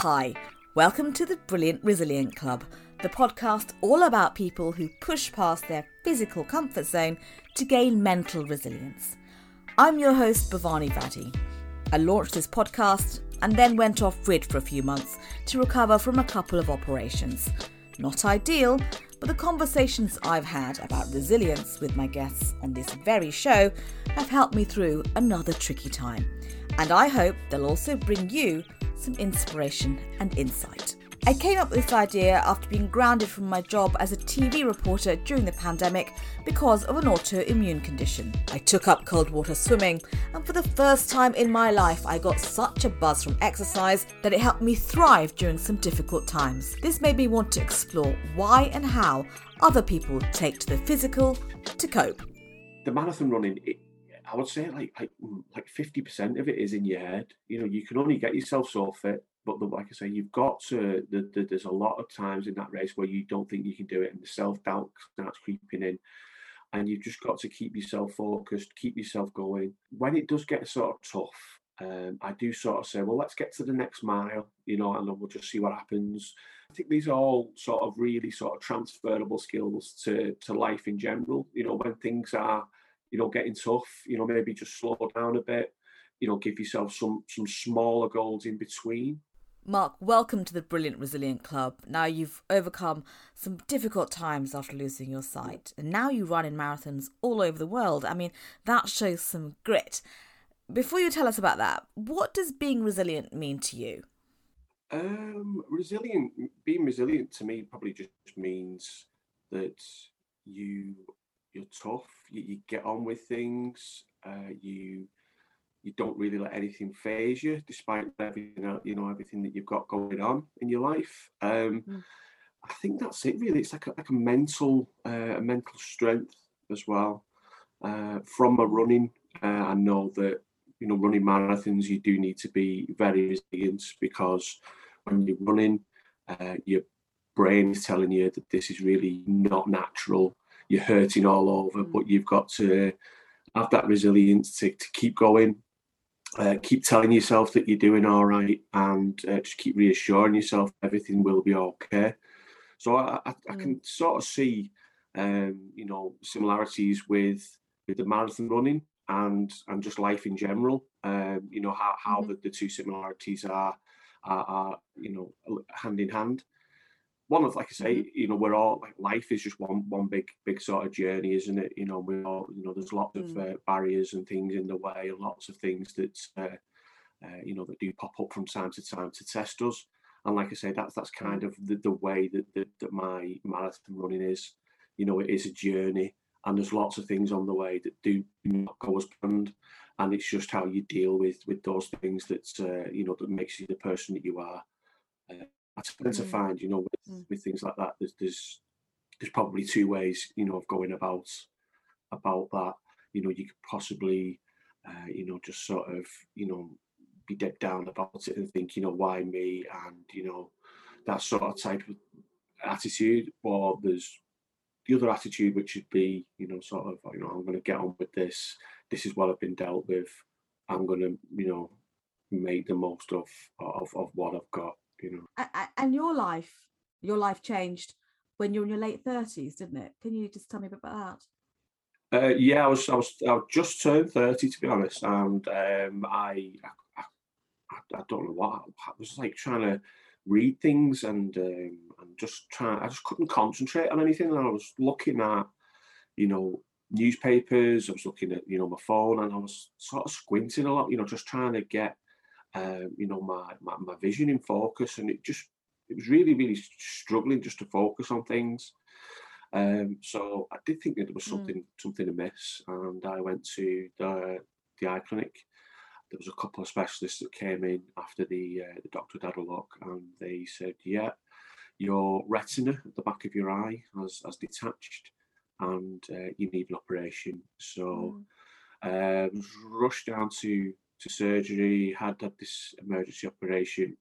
Hi, welcome to the Brilliant Resilient Club, the podcast all about people who push past their physical comfort zone to gain mental resilience. I'm your host, Bhavani Vadde. I launched this podcast and then went off grid for a few months to recover from a couple of operations. Not ideal, but the conversations I've had about resilience with my guests on this very show have helped me through another tricky time. And I hope they'll also bring you some inspiration and insight. I came up with this idea after being grounded from my job as a TV reporter during the pandemic because of an autoimmune condition. I took up cold water swimming, and for the first time in my life, I got such a buzz from exercise that it helped me thrive during some difficult times. This made me want to explore why and how other people take to the physical to cope. The marathon running, it, I would say like like mm, like fifty percent of it is in your head. You know, you can only get yourself so fit but the, like I say, you've got to. The, the, there's a lot of times in that race where you don't think you can do it, and the self doubt starts creeping in, and you've just got to keep yourself focused, keep yourself going. When it does get sort of tough, um, I do sort of say, well, let's get to the next mile, you know, and then we'll just see what happens. I think these are all sort of really sort of transferable skills to to life in general. You know, when things are, you know, getting tough, you know, maybe just slow down a bit. You know, give yourself some some smaller goals in between Mark, welcome to the Brilliant Resilient Club. Now you've overcome some difficult times after losing your sight, and now you run in marathons all over the world. I mean, that shows some grit. Before you tell us about that, what does being resilient mean to you? Um, resilient, being resilient to me probably just means that you you're tough. You, you get on with things. Uh, you you don't really let anything phase you, despite everything you know everything that you've got going on in your life. Um, mm. I think that's it. Really, it's like a, like a mental uh, a mental strength as well. Uh, from my running, uh, I know that you know running marathons, you do need to be very resilient because when you're running, uh, your brain is telling you that this is really not natural. You're hurting all over, mm. but you've got to have that resilience to, to keep going uh, keep telling yourself that you're doing all right and uh, just keep reassuring yourself everything will be okay. So I, I, I can mm. sort of see, um, you know, similarities with with the marathon running and and just life in general. Um, you know how how mm-hmm. the, the two similarities are, are, are you know hand in hand one of like I say, mm-hmm. you know, we're all like life is just one one big big sort of journey, isn't it? You know, we're all you know, there's lots mm. of uh, barriers and things in the way, and lots of things that uh, uh, you know that do pop up from time to time to test us. And like I say, that's that's kind mm. of the, the way that, that that my marathon running is. You know, it is a journey, and there's lots of things on the way that do not go as planned. And it's just how you deal with with those things that uh, you know that makes you the person that you are. Uh, I tend to mm. find, you know, with, mm. with things like that, there's, there's there's probably two ways, you know, of going about about that. You know, you could possibly, uh, you know, just sort of, you know, be dead down about it and think, you know, why me, and you know, that sort of type of attitude. Or there's the other attitude, which would be, you know, sort of, you know, I'm going to get on with this. This is what I've been dealt with. I'm going to, you know, make the most of of, of what I've got you know. And your life, your life changed when you're in your late thirties, didn't it? Can you just tell me a bit about that? Uh, yeah, I was, I was, I just turned thirty to be honest, and um, I, I, I, I, don't know what I was like trying to read things and um, and just trying. I just couldn't concentrate on anything, and I was looking at, you know, newspapers. I was looking at, you know, my phone, and I was sort of squinting a lot, you know, just trying to get um, you know, my, my, my vision in focus, and it just it was really really struggling just to focus on things. Um, so I did think that there was hmm. something mm. something amiss, and I went to the the eye clinic. There was a couple of specialists that came in after the uh, the doctor had a look, and they said, "Yeah, your retina at the back of your eye has has detached, and uh, you need an operation." So mm. uh, was rushed down to to surgery, had had this emergency operation.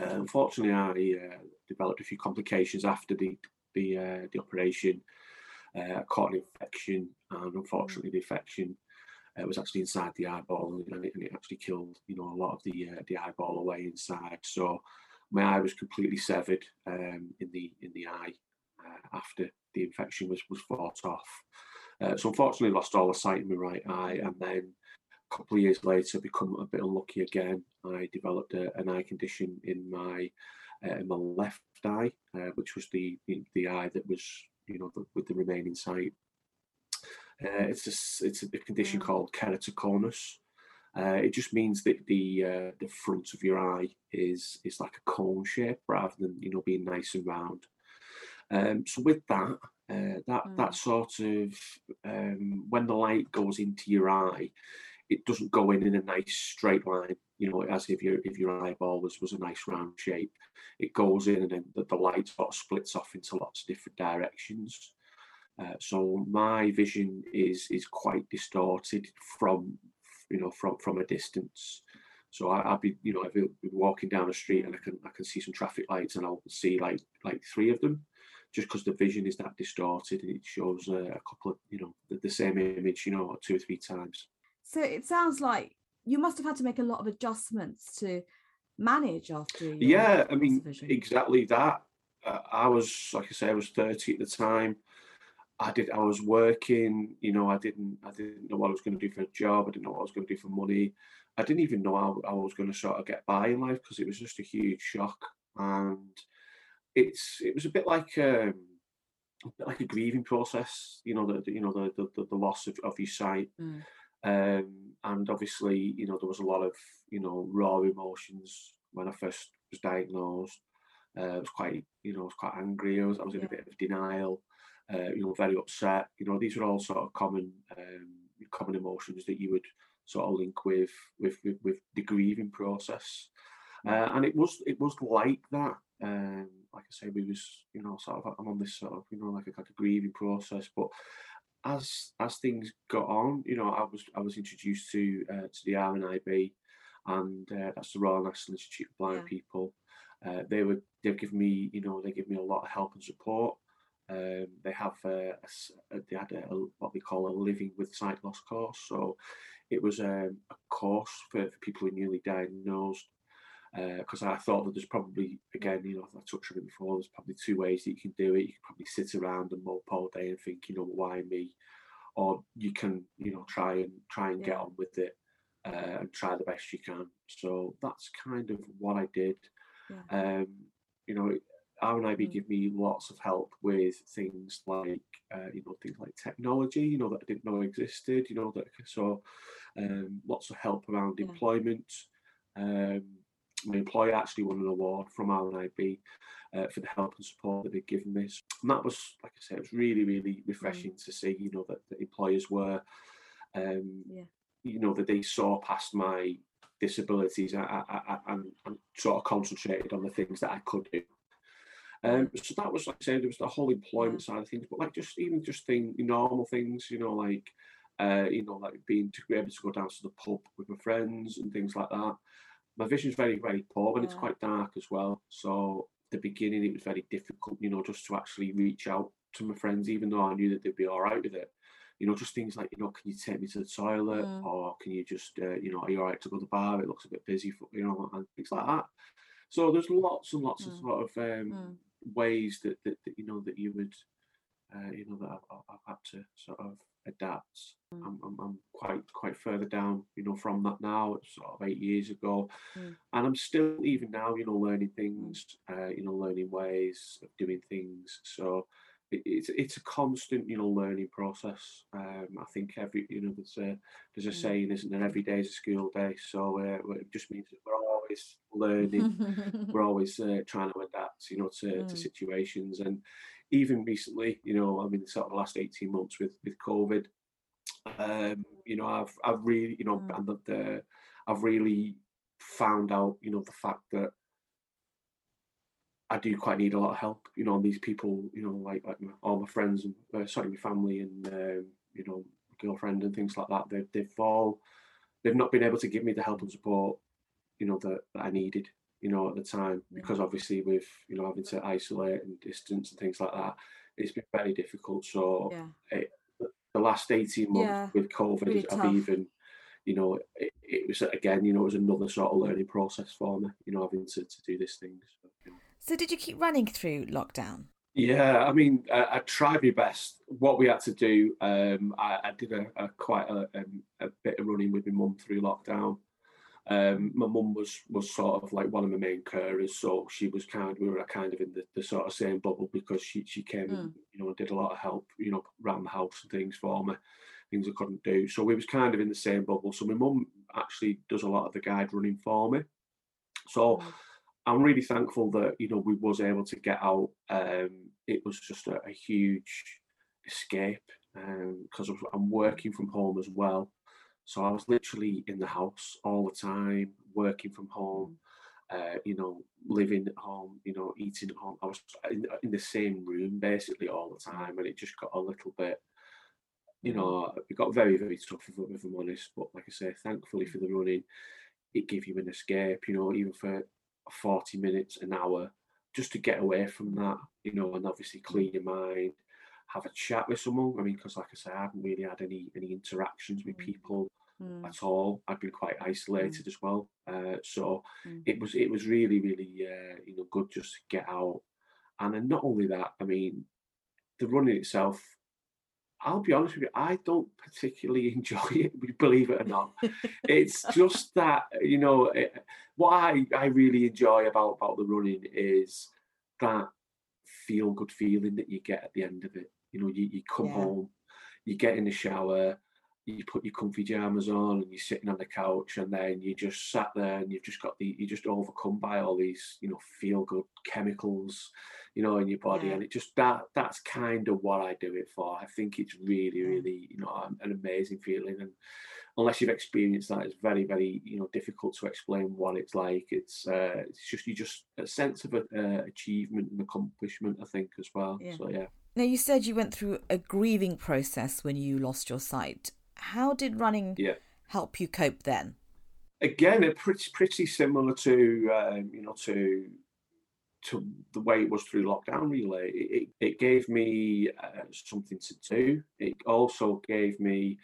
Uh, unfortunately, I uh, developed a few complications after the the uh, the operation. Uh, caught an infection, and unfortunately, the infection uh, was actually inside the eyeball, and it, and it, actually killed you know a lot of the uh, the eyeball away inside. So my eye was completely severed um, in the in the eye after the infection was was fought off. So unfortunately, lost all the sight in my right eye, and then a couple of years later, become a bit unlucky again. I developed a, an eye condition in my uh, in my left eye, uh, which was the, the, the eye that was you know the, with the remaining sight. Uh, it's a, it's a condition mm. called keratoconus. Uh, it just means that the uh, the front of your eye is is like a cone shape rather than you know being nice and round. Um, so with that, uh, that mm. that sort of um, when the light goes into your eye, it doesn't go in in a nice straight line. You know, as if your if your eyeball was was a nice round shape. It goes in and then the, the light sort of splits off into lots of different directions. Uh, so my vision is is quite distorted from you know from from a distance. So I, will be you know I'll be walking down the street and I can I can see some traffic lights and I'll see like like three of them, just because the vision is that distorted and it shows a couple of you know the, the same image you know two or three times. So it sounds like you must have had to make a lot of adjustments to manage after. yeah, I mean exactly that. Uh, I was like I say, I was thirty at the time. I did. I was working. You know, I didn't. I didn't know what I was going to do for a job. I didn't know what I was going to do for money. I didn't even know how I was going to sort of get by in life because it was just a huge shock. And it's it was a bit like um, a bit like a grieving process. You know, the, you know the the, the loss of, of your sight. Mm. Um, and obviously, you know, there was a lot of you know raw emotions when I first was diagnosed. Uh, I was quite, you know, I was quite angry. I was, I was in a bit of denial uh, you know, very upset. You know, these are all sort of common um, common emotions that you would sort of link with with with, with the grieving process. Uh, and it was it was like that. Um, like I say, we was you know sort of I'm on this sort of you know like a, like a grieving process, but as as things got on, you know, I was I was introduced to uh, to the RNIB, and uh, that's the Royal National Institute of Blind yeah. People. Uh, they were they've given me you know they give me a lot of help and support. Um, they have a, a, they had a, what we call a living with sight loss course. So it was um, a course for, for people who are newly diagnosed. Because uh, I thought that there's probably, again, you know, I touched on it before, there's probably two ways that you can do it. You can probably sit around and mope all day and think, you know, why me? Or you can, you know, try and try and yeah. get on with it uh, and try the best you can. So that's kind of what I did. Yeah. Um, you know, RNIB mm. give me lots of help with things like uh, you know things like technology, you know that I didn't know existed, you know that so um, lots of help around yeah. employment. Um, my employer actually won an award from RNIB uh, for the help and support that they'd given me, and that was like I said, it was really really refreshing mm. to see you know that the employers were, um, yeah. you know that they saw past my disabilities and, and, and sort of concentrated on the things that I could do um, so that was like I said, it was the whole employment side of things, but like just even just thing normal things, you know, like uh, you know, like being to be able to go down to the pub with my friends and things like that. My vision's very, very poor and yeah. it's quite dark as well. So the beginning it was very difficult, you know, just to actually reach out to my friends, even though I knew that they'd be all right with it. You know, just things like, you know, can you take me to the toilet, mm. or can you just, uh, you know, are you all right to go to the bar? It looks a bit busy, for, you know, and things like that. So there's lots and lots mm. of sort of um, mm ways that, that, that you know that you would uh, you know that I've, I've, had to sort of adapt. Mm. I'm, I'm, I'm, quite quite further down, you know, from that now. It's sort of eight years ago, mm. and I'm still even now, you know, learning things, uh, you know, learning ways of doing things. So it, it's it's a constant, you know, learning process. Um, I think every, you know, there's a there's a mm. saying, isn't there? Every day is a school day. So uh, it just means that we're always learning. we're always uh, trying to adapt, you know, to, mm. to situations. And even recently, you know, I mean, sort of the last 18 months with, with COVID, um, you know, I've, I've really, you know, mm. and the, the, I've really found out, you know, the fact that I do quite need a lot of help, you know, on these people, you know, like like my, all my friends and uh, sorry, my family and um, you know, girlfriend and things like that. They've they've all they've not been able to give me the help and support you know that, that I needed you know at the time because obviously with you know having to isolate and distance and things like that it's been very difficult so yeah. it, the last 18 months yeah, with covid really i've tough. even you know, it, it, was again, you know, it was another sort of learning process for me, you know, having to, to do this thing. So, you know. so did you keep running through lockdown? Yeah, I mean, I, I, tried my best. What we had to do, um, I, I, did a, a quite a, um, a, bit of running with my mum through lockdown. Um, my mum was was sort of like one of my main carers, so she was kind. We were kind of in the, the sort of same bubble because she she came, mm. you know, and did a lot of help, you know, around the house and things for me, things I couldn't do. So we was kind of in the same bubble. So my mum actually does a lot of the guide running for me. So. Mm I'm really thankful that you know we was able to get out. Um, it was just a, a huge escape because um, I'm working from home as well. So I was literally in the house all the time, working from home. Uh, you know, living at home, you know, eating at home. I was in, in, the same room basically all the time, and it just got a little bit, you know, it got very, very tough if, if I'm honest. But like I say, thankfully for the running, it gave you an escape, you know, even for 40 minutes, an hour, just to get away from that, you know, and obviously clear your mind, have a chat with someone. I mean, because like I say, I haven't really had any any interactions with mm. people mm. at all. I've been quite isolated mm. as well. Uh, so mm. it was it was really really uh, you know good just to get out, and then not only that, I mean, the running itself I'll be honest with you, I don't particularly enjoy it, believe it or not. it's just that, you know, it, what I, I really enjoy about, about the running is that feel good feeling that you get at the end of it. You know, you, you come yeah. home, you get in the shower, you put your comfy jammers on and you're sitting on the couch and then you just sat there and you've just got the you're just overcome by all these you know feel good chemicals you know in your body. Yeah. and it just that that's kind of what i do it for. I think it's really really you know an amazing feeling. And unless you've experienced that it's very very you know difficult to explain what it's like. It's uh it's just you just a sense of uh, achievement and accomplishment i think as well. Yeah. so yeah now you said you went through a grieving process when you lost your sight how did running yeah. help you cope then? Again, it pretty pretty similar to um, you know to to the way it was through lockdown. Really, it, it gave me uh, something to do. It also gave me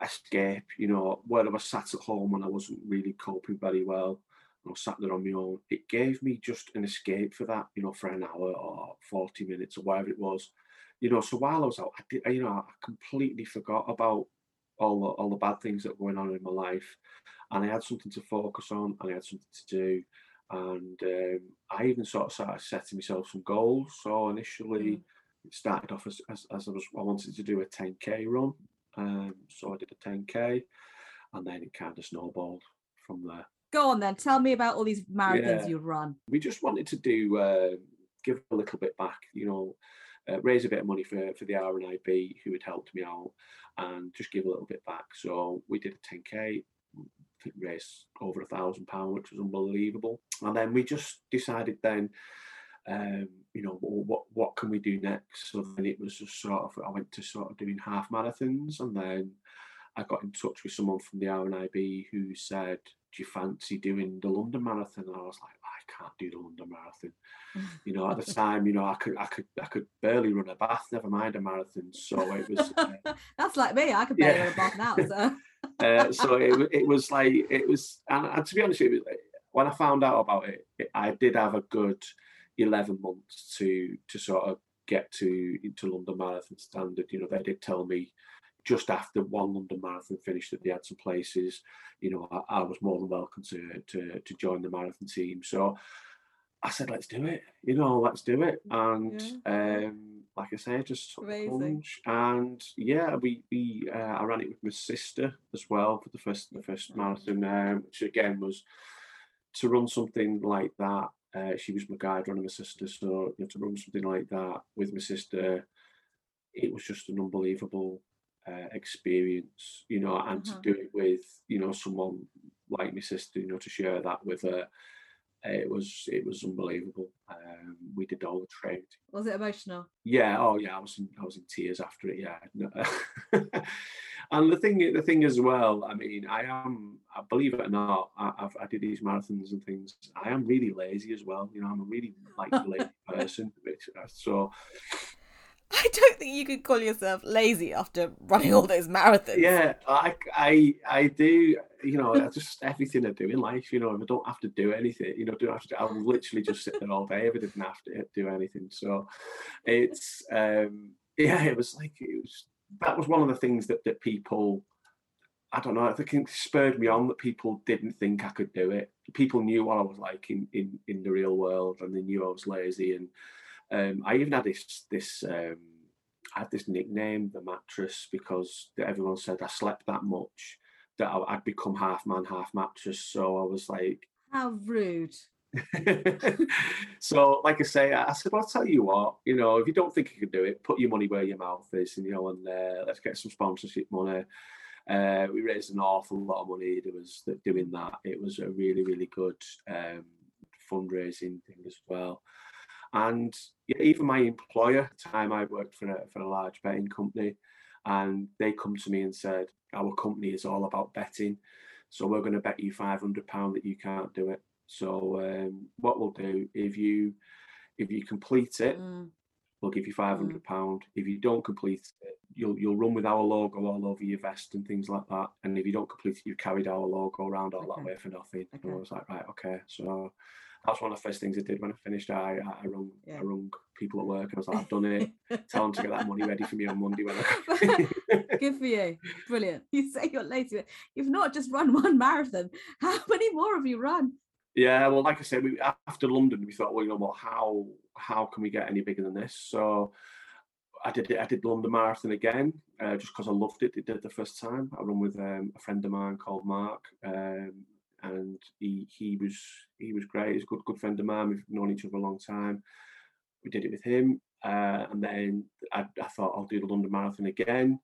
escape. You know, where I was sat at home and I wasn't really coping very well. I was sat there on my own. It gave me just an escape for that. You know, for an hour or forty minutes or whatever it was. You know, so while I was out, I did. You know, I completely forgot about all the, all the bad things that were going on in my life, and I had something to focus on, and I had something to do, and um, I even sort of started setting myself some goals. So initially, mm. it started off as, as, as I was I wanted to do a 10k run, um, so I did a 10k, and then it kind of snowballed from there. Go on then, tell me about all these marathons yeah. you've run. We just wanted to do uh, give a little bit back, you know. Uh, raise a bit of money for, for the RNIB who had helped me out and just give a little bit back. So we did a 10k, race over a thousand pound, which was unbelievable. And then we just decided then, um, you know, what what can we do next? So then it was just sort of I went to sort of doing half marathons, and then I got in touch with someone from the RNIB who said, "Do you fancy doing the London Marathon?" And I was like, I can't do the London Marathon. You know, at the time, you know, I could, I could, I could barely run a bath. Never mind a marathon. So it was. Uh, That's like me. I could barely yeah. run a bath now. So. uh, so it, it was like it was, and, and to be honest, it was, when I found out about it, it, I did have a good eleven months to to sort of get to into London Marathon standard. You know, they did tell me just after one London Marathon finished that they had some places, you know, I, I, was more than welcome to, to to join the marathon team. So I said, let's do it. You know, let's do it. And yeah. um, like I say, just took the plunge. And yeah, we we uh, I ran it with my sister as well for the first the first marathon, um, which again was to run something like that. Uh, she was my guide running my sister, so you know, to run something like that with my sister, it was just an unbelievable uh, experience, you know, and to mm-hmm. do it with, you know, someone like my sister, you know, to share that with her, it was it was unbelievable. Um, we did all the training. Was it emotional? Yeah. Oh, yeah. I was in I was in tears after it. Yeah. and the thing the thing as well. I mean, I am. I believe it or not, I, I've, I did these marathons and things. I am really lazy as well. You know, I'm a really like lazy person. So I don't think you could call yourself lazy after running all those marathons. Yeah, I, I, I do. You know, just everything I do in life. You know, if I don't have to do anything, you know, don't have to. I'll literally just sit there all day if I didn't have to do anything. So, it's um, yeah, it was like it was. That was one of the things that that people. I don't know. I think it spurred me on that people didn't think I could do it. People knew what I was like in in in the real world, and they knew I was lazy and um, I even had this this um, I had this nickname, the mattress, because everyone said I slept that much that I, would become half man, half mattress. So I was like, how rude. so, like I say, I said, well, I'll tell you what, you know, if you don't think you can do it, put your money where your mouth is, and you know, and uh, let's get some sponsorship money. Uh, we raised an awful lot of money. There was doing that. It was a really, really good um, fundraising thing as well. And even my employer, time I worked for a, for a large betting company, and they come to me and said, our company is all about betting. So we're going to bet you £500 that you can't do it. So um, what we'll do, if you if you complete it, mm. we'll give you five hundred pound. Mm. If you don't complete it, you'll you'll run with our logo all over your vest and things like that. And if you don't complete it, you've carried our logo around all okay. that way for nothing. Okay. And I was like, right, okay. So that's one of the first things I did when I finished. I I rung yeah. I rung people at work and I was like, I've done it. Tell them to get that money ready for me on Monday when I. Good for you, brilliant. You say you're lazy. You've not just run one marathon. How many more have you run? Yeah, well, like I said, we, after London, we thought, well, you know what? How how can we get any bigger than this? So. I did it. I did London Marathon again, uh, just because I loved it. It did the first time. I run with um, a friend of mine called Mark. Um, and he he was he was great. He's a good good friend of mine. We've known each other a long time. We did it with him, uh, and then I, I, thought I'll do the London Marathon again,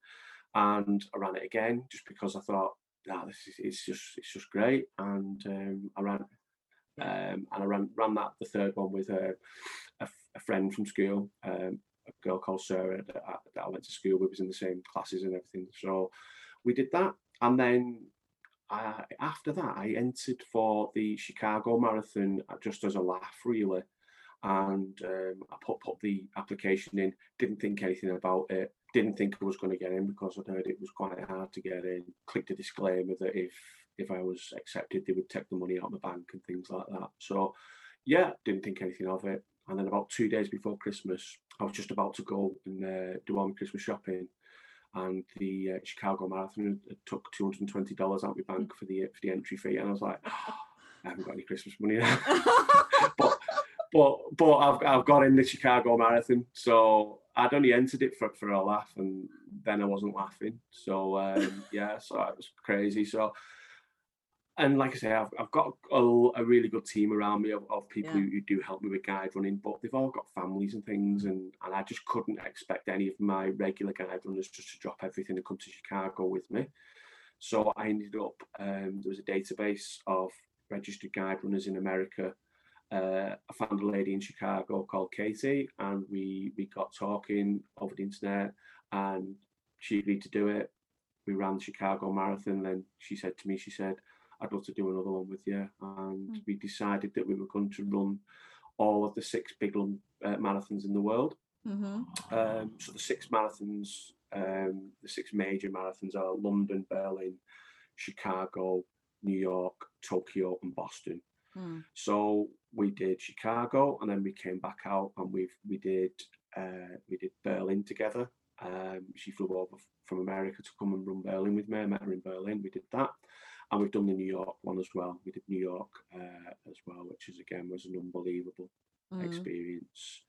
and I ran it again just because I thought, nah, this is it's just it's just great, and um, I ran. Um, and I ran ran that the third one with a, a, a friend from school, um, a girl called Sarah that I, that I went to school with, was in the same classes and everything. So we did that, and then After that, I entered for the Chicago Marathon just as a laugh, really. And um, I put, put the application in, didn't think anything about it, didn't think I was going to get in because I'd heard it was quite hard to get in. Clicked a disclaimer that if if I was accepted, they would take the money out of the bank and things like that. So, yeah, didn't think anything of it. And then about two days before Christmas, I was just about to go and uh, do all my Christmas shopping and the uh, Chicago Marathon took two hundred and twenty dollars out of my bank for the for the entry fee, and I was like, oh, I haven't got any Christmas money now. but but but I've I've got in the Chicago Marathon, so I'd only entered it for, for a laugh, and then I wasn't laughing. So um, yeah, so it was crazy. So and like I say, I've, I've got a, a, really good team around me of, of people yeah. who, who, do help me with guide running, but they've all got families and things, and, and I just couldn't expect any of my regular guide runners just to drop everything and come to Chicago with me. So I ended up, um, there was a database of registered guide runners in America. Uh, I found a lady in Chicago called Katie, and we we got talking over the internet, and she agreed to do it. We ran the Chicago Marathon. Then she said to me, she said, I'd love to do another one with you. And mm. we decided that we were going to run all of the six big uh, marathons in the world. Mm-hmm. Um, so the six marathons, um, the six major marathons are London, Berlin, Chicago, New York, Tokyo, and Boston. Mm. So we did Chicago, and then we came back out and we we did uh, we did Berlin together. Um, she flew over from America to come and run Berlin with me. I met her in Berlin. We did that and we've done the New York one as well. We did New York uh, as well, which is again was an unbelievable mm. experience.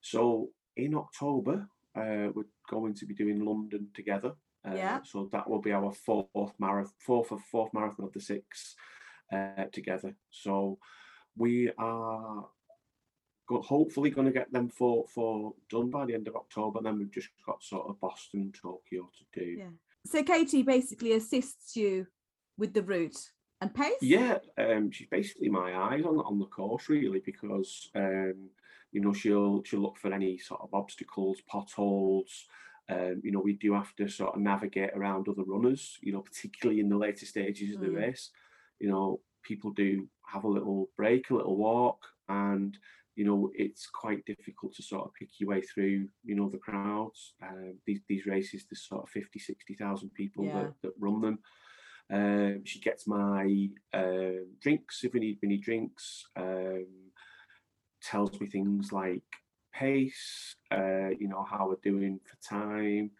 So in October, uh, we're going to be doing London together. Uh, yeah. So that will be our fourth marathon, fourth of fourth marathon of the six uh, together. So we are hopefully going to get them for for done by the end of October. And then we've just got sort of Boston, Tokyo to do. Yeah. So Katie basically assists you with the route and pace? Yeah, um, she's basically my eyes on on the course really because um, you know she'll she'll look for any sort of obstacles, potholes. Um, you know, we do have to sort of navigate around other runners. You know, particularly in the later stages of the mm. race. You know, people do have a little break, a little walk, and you know, it's quite difficult to sort of pick your way through, you know, the crowds. Uh, these these races, there's sort of 50, 60,000 people Yeah. that, that run them. Um, she gets my um drinks if we need need drinks. Um, tells me things like pace, uh, you know, how we're doing for time.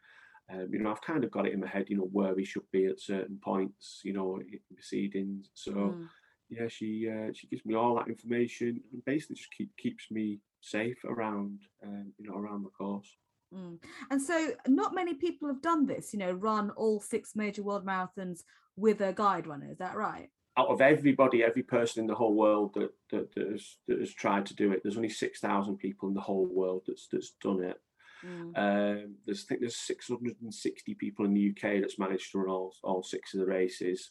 Um, you know, I've kind of got it in my head, you know, where we should be at certain points, you know, in proceedings. So Mm. yeah, she uh, she gives me all that information and basically just keep, keeps me safe around, um, you know, around the course. Mm. And so, not many people have done this, you know, run all six major world marathons with a guide runner. Is that right? Out of everybody, every person in the whole world that that, that has that has tried to do it, there's only six thousand people in the whole world that's that's done it. Mm. Um, there's I think there's 660 people in the UK that's managed to run all, all six of the races.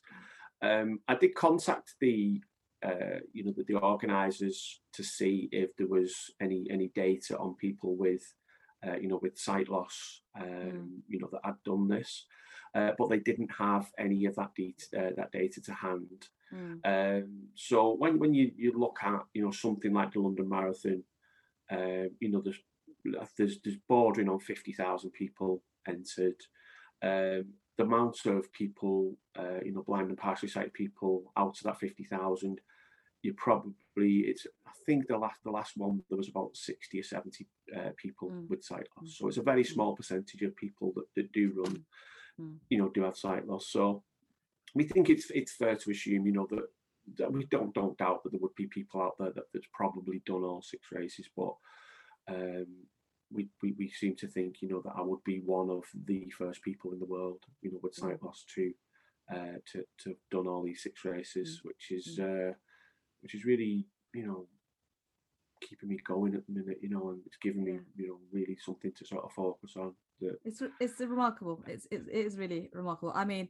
Um, I did contact the uh, you know the, the organisers to see if there was any any data on people with uh, you know with sight loss um, you know that had done this, uh, but they didn't have any of that data uh, that data to hand. Mm. Um, so when when you you look at you know something like the London Marathon, uh, you know there's there's there's bordering on fifty thousand people entered. Um, the amount of people, uh, you know, blind and partially sighted people out of that fifty thousand, you probably it's I think the last the last one there was about sixty or seventy uh, people Mm. with sight loss. So it's a very Mm. small percentage of people that, that do run, Mm. you know, do have sight loss. So we think it's it's fair to assume, you know, that, that we don't don't doubt that there would be people out there that, that's probably done all six races, but um, we, we we seem to think, you know, that I would be one of the first people in the world, you know, with sight loss to uh, to to have done all these six races, which is uh, which is really, you know, keeping me going at the minute, you know, and it's giving me, Yeah. you know, really something to sort of focus on. That It's it's remarkable. It's, it's it is really remarkable. I mean,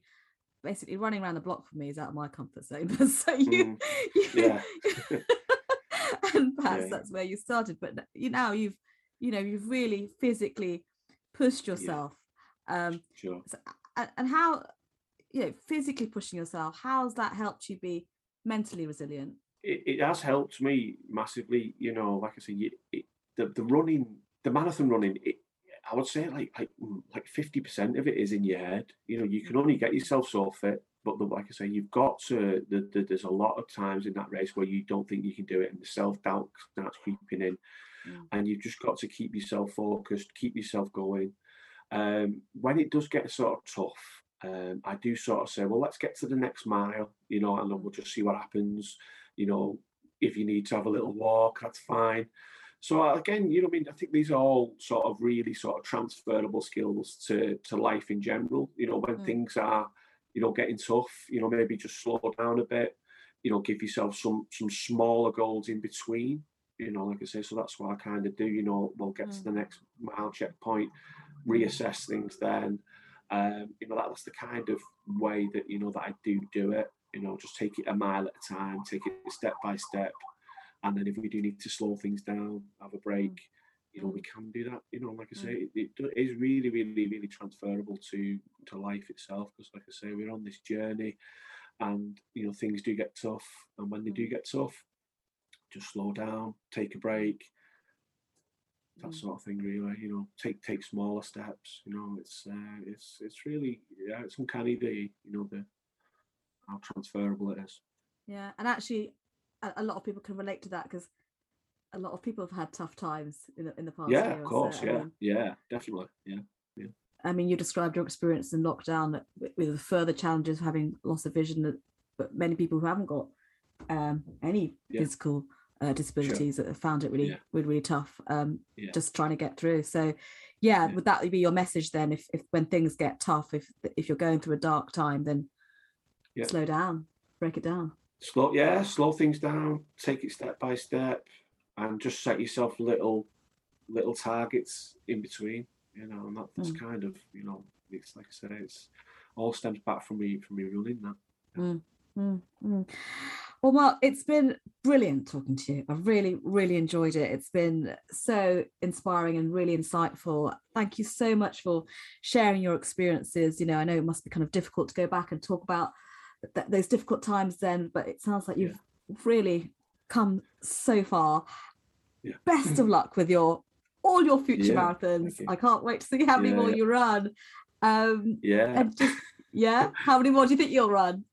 basically, running around the block for me is out of my comfort zone. so you, Mm, you yeah. and perhaps Yeah. that's where you started. But you now you've you know you've really physically pushed yourself. Um, sure. and, and how you know physically pushing yourself. How's that helped you be mentally resilient? It, it has helped me massively. You know, like I say, you, it, the the running, the marathon running, it, I would say like like mm, like fifty percent of it is in your head. You know, you can only get yourself so fit, but the, like I say, you've got to. The, the, there's a lot of times in that race where you don't think you can do it, and the self doubt starts creeping in, Mm. and you've just got to keep yourself focused, keep yourself going. Um, when it does get sort of tough, um, I do sort of say, well, let's get to the next mile, you know, and then we'll just see what happens. You know, if you need to have a little walk, that's fine. So uh, again, you know, I mean, I think these are all sort of really sort of transferable skills to to life in general. You know, when Mm. things are, you know, getting tough, you know, maybe just slow down a bit. You know, give yourself some some smaller goals in between. You know, like I say, so that's what I kind of do. You know, we'll get to the Mm. next mile checkpoint, reassess things then. Um, you know, that, that's the kind of way that you know that I do do it. You know, just take it a mile at a time, take it step by step, and then if we do need to slow things down, have a break, you know, we can do that. You know, like I say, it, it do- is really, really, really transferable to to life itself. Because, like I say, we're on this journey, and you know, things do get tough, and when they do get tough, just slow down, take a break, that sort of thing. Really, you know, take take smaller steps. You know, it's uh, it's it's really yeah, it's uncanny the you know the how transferable it is. Yeah, and actually, a, a lot of people can relate to that because a lot of people have had tough times in the in the past. Yeah, of course. so. I yeah, mean, yeah, definitely. Yeah. I mean, you described your experience in lockdown with, with the further challenges of having loss of vision, that, but many people who haven't got um, any Yeah. physical uh, disabilities that have found it really, Yeah. really, really tough. Um, Yeah. just trying to get through. So, yeah, Yeah. would that be your message then? If, if when things get tough, if if you're going through a dark time, then Yeah. slow down, break it down. slow yeah slow things down take it step by step and just set yourself little little targets in between you know and that, that's Mm. kind of you know it's like i said it's all stems back from me from me running that Mm, mm. Well, Mark, it's been brilliant talking to you. I've really, really enjoyed it. It's been so inspiring and really insightful. Thank you so much for sharing your experiences. You know, I know it must be kind of difficult to go back and talk about th- those difficult times then, but it sounds like you've really come so far. Yeah. best of luck with your all your future Yeah, marathons. you. I can't wait to see how many Yeah, more yeah. you run. Um, Yeah. just yeah, how many more do you think you'll run?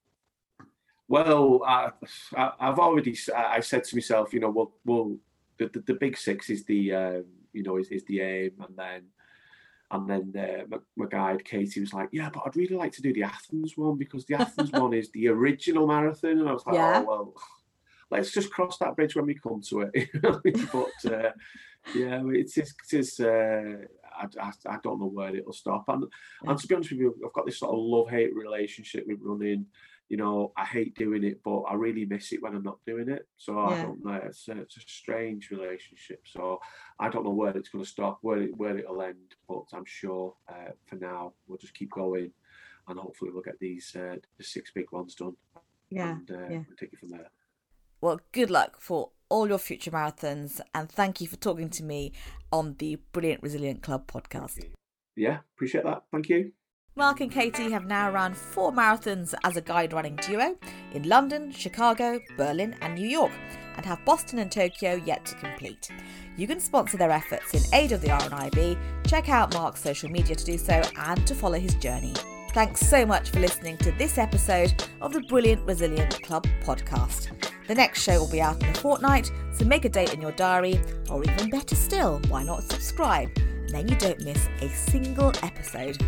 Well, I, I've already I said to myself, you know, well, well, the, the, the big six is the um, you know is, is the aim, and then and then uh, my, my guide Katie was like, yeah, but I'd really like to do the Athens one because the Athens one is the original marathon, and I was like, Yeah. oh well, let's just cross that bridge when we come to it. but uh, yeah, it's just, it's uh, I, I, I don't know where it'll stop, and Yeah. and to be honest with you, I've got this sort of love hate relationship with running you know, I hate doing it, but I really miss it when I'm not doing it. So I don't know. It's a, it's a strange relationship. So I don't know where it's going to stop, where it, where it'll end. But I'm sure uh, for now we'll just keep going, and hopefully we'll get these uh, the six big ones done. Yeah, and, uh, yeah. we'll take it from there. Well, good luck for all your future marathons, and thank you for talking to me on the Brilliant Resilient Club podcast. Yeah, appreciate that. Thank you. Mark and Katie have now run four marathons as a guide running duo in London, Chicago, Berlin, and New York, and have Boston and Tokyo yet to complete. You can sponsor their efforts in aid of the RNIB, check out Mark's social media to do so, and to follow his journey. Thanks so much for listening to this episode of the Brilliant Resilient Club podcast. The next show will be out in a fortnight, so make a date in your diary, or even better still, why not subscribe? Then you don't miss a single episode.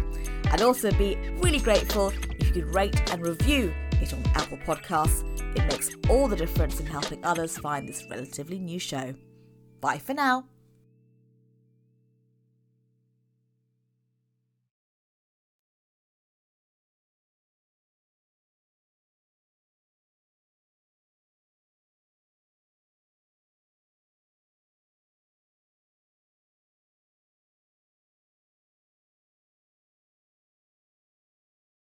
I'd also be really grateful if you could rate and review it on Apple Podcasts. It makes all the difference in helping others find this relatively new show. Bye for now.